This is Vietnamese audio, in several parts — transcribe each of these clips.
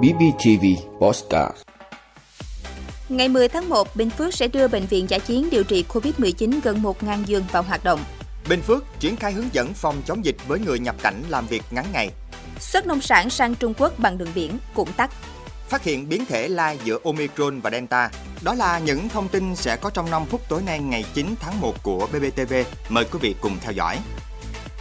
BBTV Postcard Ngày 10 tháng 1, Bình Phước sẽ đưa bệnh viện giả chiến điều trị COVID-19 gần 1.000 giường vào hoạt động. Bình Phước triển khai hướng dẫn phòng chống dịch với người nhập cảnh làm việc ngắn ngày. Xuất nông sản sang Trung Quốc bằng đường biển cũng tắt. Phát hiện biến thể lai giữa Omicron và Delta. Đó là những thông tin sẽ có trong 5 phút tối nay ngày 9 tháng 1 của BBTV. Mời quý vị cùng theo dõi.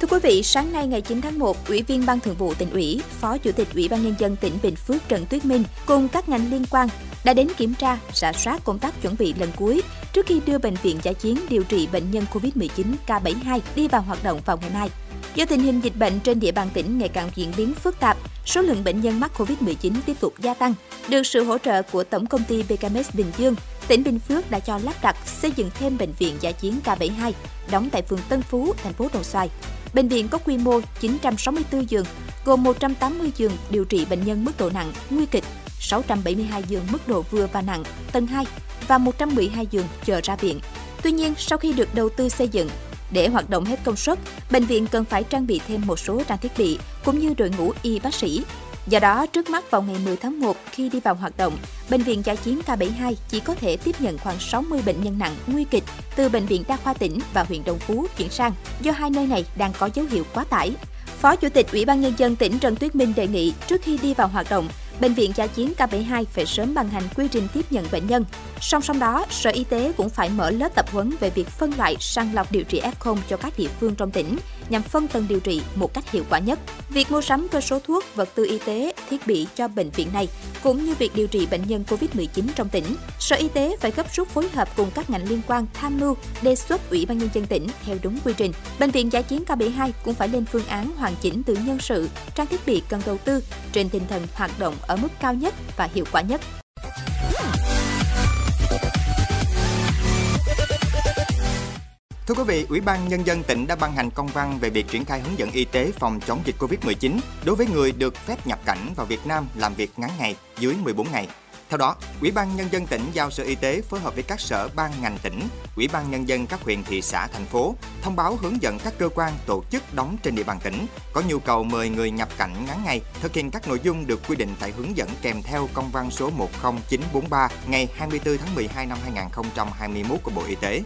Thưa quý vị, sáng nay ngày 9 tháng 1, Ủy viên Ban Thường vụ tỉnh ủy, Phó Chủ tịch Ủy ban Nhân dân tỉnh Bình Phước Trần Tuyết Minh cùng các ngành liên quan đã đến kiểm tra, rà soát công tác chuẩn bị lần cuối trước khi đưa bệnh viện giả chiến điều trị bệnh nhân COVID-19 K72 đi vào hoạt động vào ngày mai. Do tình hình dịch bệnh trên địa bàn tỉnh ngày càng diễn biến phức tạp, số lượng bệnh nhân mắc COVID-19 tiếp tục gia tăng. Được sự hỗ trợ của Tổng công ty BKMS Bình Dương, tỉnh Bình Phước đã cho lắp đặt xây dựng thêm bệnh viện giả chiến K72 đóng tại phường Tân Phú, thành phố Đồng Xoài. Bệnh viện có quy mô 964 giường, gồm 180 giường điều trị bệnh nhân mức độ nặng, nguy kịch, 672 giường mức độ vừa và nặng, tầng 2 và 112 giường chờ ra viện. Tuy nhiên, sau khi được đầu tư xây dựng, để hoạt động hết công suất, bệnh viện cần phải trang bị thêm một số trang thiết bị cũng như đội ngũ y bác sĩ. Do đó, trước mắt vào ngày 10 tháng 1 khi đi vào hoạt động, Bệnh viện Giả chiến K72 chỉ có thể tiếp nhận khoảng 60 bệnh nhân nặng nguy kịch từ Bệnh viện Đa khoa tỉnh và huyện Đồng Phú chuyển sang do hai nơi này đang có dấu hiệu quá tải. Phó Chủ tịch Ủy ban Nhân dân tỉnh Trần Tuyết Minh đề nghị trước khi đi vào hoạt động, Bệnh viện Giả chiến K72 phải sớm ban hành quy trình tiếp nhận bệnh nhân. Song song đó, Sở Y tế cũng phải mở lớp tập huấn về việc phân loại sàng lọc điều trị F0 cho các địa phương trong tỉnh nhằm phân tầng điều trị một cách hiệu quả nhất. Việc mua sắm cơ số thuốc, vật tư y tế, thiết bị cho bệnh viện này cũng như việc điều trị bệnh nhân COVID-19 trong tỉnh, Sở Y tế phải gấp rút phối hợp cùng các ngành liên quan tham mưu đề xuất Ủy ban nhân dân tỉnh theo đúng quy trình. Bệnh viện giải chiến KB2 cũng phải lên phương án hoàn chỉnh từ nhân sự, trang thiết bị cần đầu tư trên tinh thần hoạt động ở mức cao nhất và hiệu quả nhất. Thưa quý vị, Ủy ban Nhân dân tỉnh đã ban hành công văn về việc triển khai hướng dẫn y tế phòng chống dịch COVID-19 đối với người được phép nhập cảnh vào Việt Nam làm việc ngắn ngày dưới 14 ngày. Theo đó, Ủy ban Nhân dân tỉnh giao Sở Y tế phối hợp với các sở ban ngành tỉnh, Ủy ban Nhân dân các huyện, thị xã, thành phố thông báo hướng dẫn các cơ quan tổ chức đóng trên địa bàn tỉnh có nhu cầu mời người nhập cảnh ngắn ngày thực hiện các nội dung được quy định tại hướng dẫn kèm theo công văn số 10943 ngày 24 tháng 12 năm 2021 của Bộ Y tế.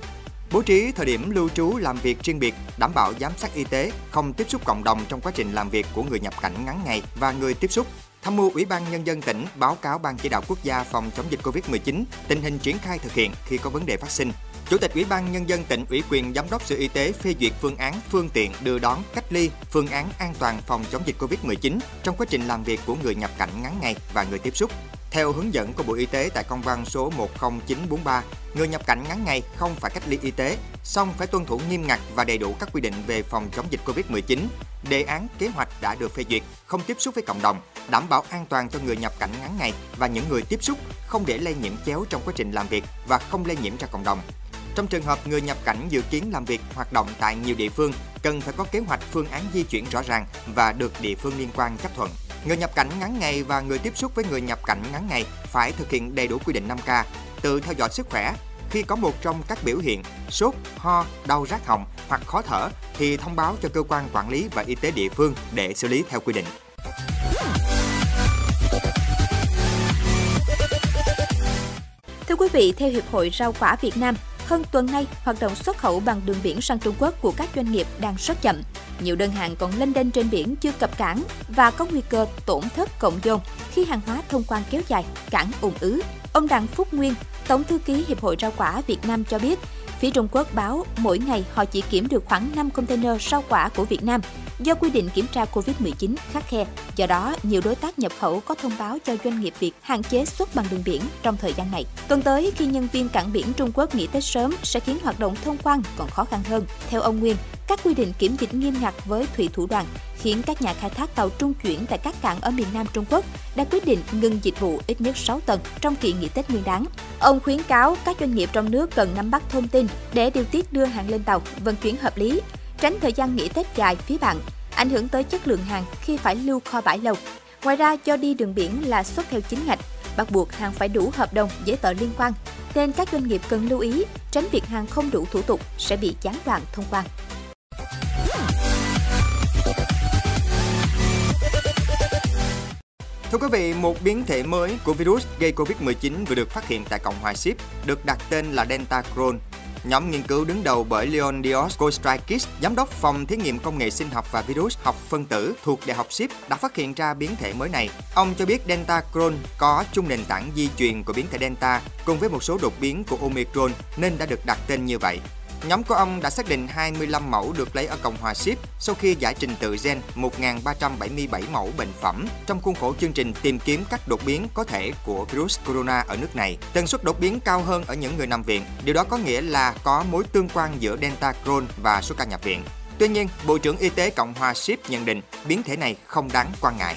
Bố trí thời điểm lưu trú làm việc riêng biệt, đảm bảo giám sát y tế, không tiếp xúc cộng đồng trong quá trình làm việc của người nhập cảnh ngắn ngày và người tiếp xúc. Tham mưu Ủy ban Nhân dân tỉnh báo cáo Ban chỉ đạo quốc gia phòng chống dịch COVID-19 tình hình triển khai thực hiện khi có vấn đề phát sinh. Chủ tịch Ủy ban Nhân dân tỉnh ủy quyền Giám đốc Sở Y tế phê duyệt phương án phương tiện đưa đón cách ly, phương án an toàn phòng chống dịch COVID-19 trong quá trình làm việc của người nhập cảnh ngắn ngày và người tiếp xúc. Theo hướng dẫn của Bộ Y tế tại công văn số 10943, người nhập cảnh ngắn ngày không phải cách ly y tế, song phải tuân thủ nghiêm ngặt và đầy đủ các quy định về phòng chống dịch Covid-19. Đề án kế hoạch đã được phê duyệt, không tiếp xúc với cộng đồng, đảm bảo an toàn cho người nhập cảnh ngắn ngày và những người tiếp xúc, không để lây nhiễm chéo trong quá trình làm việc và không lây nhiễm ra cộng đồng. Trong trường hợp người nhập cảnh dự kiến làm việc hoạt động tại nhiều địa phương, cần phải có kế hoạch phương án di chuyển rõ ràng và được địa phương liên quan chấp thuận. Người nhập cảnh ngắn ngày và người tiếp xúc với người nhập cảnh ngắn ngày phải thực hiện đầy đủ quy định 5K, tự theo dõi sức khỏe. Khi có một trong các biểu hiện sốt, ho, đau rát họng hoặc khó thở thì thông báo cho cơ quan quản lý và y tế địa phương để xử lý theo quy định. Thưa quý vị, theo Hiệp hội Rau quả Việt Nam, hơn tuần nay, hoạt động xuất khẩu bằng đường biển sang Trung Quốc của các doanh nghiệp đang rất chậm. Nhiều đơn hàng còn lênh đênh trên biển chưa cập cảng và có nguy cơ tổn thất cộng dồn khi hàng hóa thông quan kéo dài, cảng ùn ứ. Ông Đặng Phúc Nguyên, Tổng thư ký Hiệp hội Rau quả Việt Nam cho biết, phía Trung Quốc báo mỗi ngày họ chỉ kiểm được khoảng 5 container rau quả của Việt Nam do quy định kiểm tra Covid-19 khắc khe. Do đó, nhiều đối tác nhập khẩu có thông báo cho doanh nghiệp Việt hạn chế xuất bằng đường biển trong thời gian này. Tuần tới, khi nhân viên cảng biển Trung Quốc nghỉ Tết sớm sẽ khiến hoạt động thông quan còn khó khăn hơn. Theo ông Nguyên, các quy định kiểm dịch nghiêm ngặt với thủy thủ đoàn khiến các nhà khai thác tàu trung chuyển tại các cảng ở miền Nam Trung Quốc đã quyết định ngừng dịch vụ ít nhất 6 tuần trong kỳ nghỉ Tết Nguyên đán. Ông khuyến cáo các doanh nghiệp trong nước cần nắm bắt thông tin để điều tiết đưa hàng lên tàu, vận chuyển hợp lý, tránh thời gian nghỉ Tết dài phía bạn, ảnh hưởng tới chất lượng hàng khi phải lưu kho bãi lâu. Ngoài ra, do đi đường biển là xuất theo chính ngạch, bắt buộc hàng phải đủ hợp đồng, giấy tờ liên quan, nên các doanh nghiệp cần lưu ý tránh việc hàng không đủ thủ tục sẽ bị gián đoạn thông quan. Thưa quý vị, một biến thể mới của virus gây Covid-19 vừa được phát hiện tại Cộng hòa Ship, được đặt tên là Delta Crohn Nhóm nghiên cứu đứng đầu bởi Leon Dios Kostrakis, giám đốc phòng thí nghiệm công nghệ sinh học và virus học phân tử thuộc Đại học Ship đã phát hiện ra biến thể mới này. Ông cho biết Delta Crohn có chung nền tảng di truyền của biến thể Delta cùng với một số đột biến của Omicron nên đã được đặt tên như vậy. Nhóm của ông đã xác định 25 mẫu được lấy ở Cộng hòa Ship sau khi giải trình tự gen 1.377 mẫu bệnh phẩm trong khuôn khổ chương trình tìm kiếm các đột biến có thể của virus corona ở nước này. Tần suất đột biến cao hơn ở những người nằm viện. Điều đó có nghĩa là có mối tương quan giữa Delta Crohn và số ca nhập viện. Tuy nhiên, Bộ trưởng Y tế Cộng hòa Ship nhận định biến thể này không đáng quan ngại.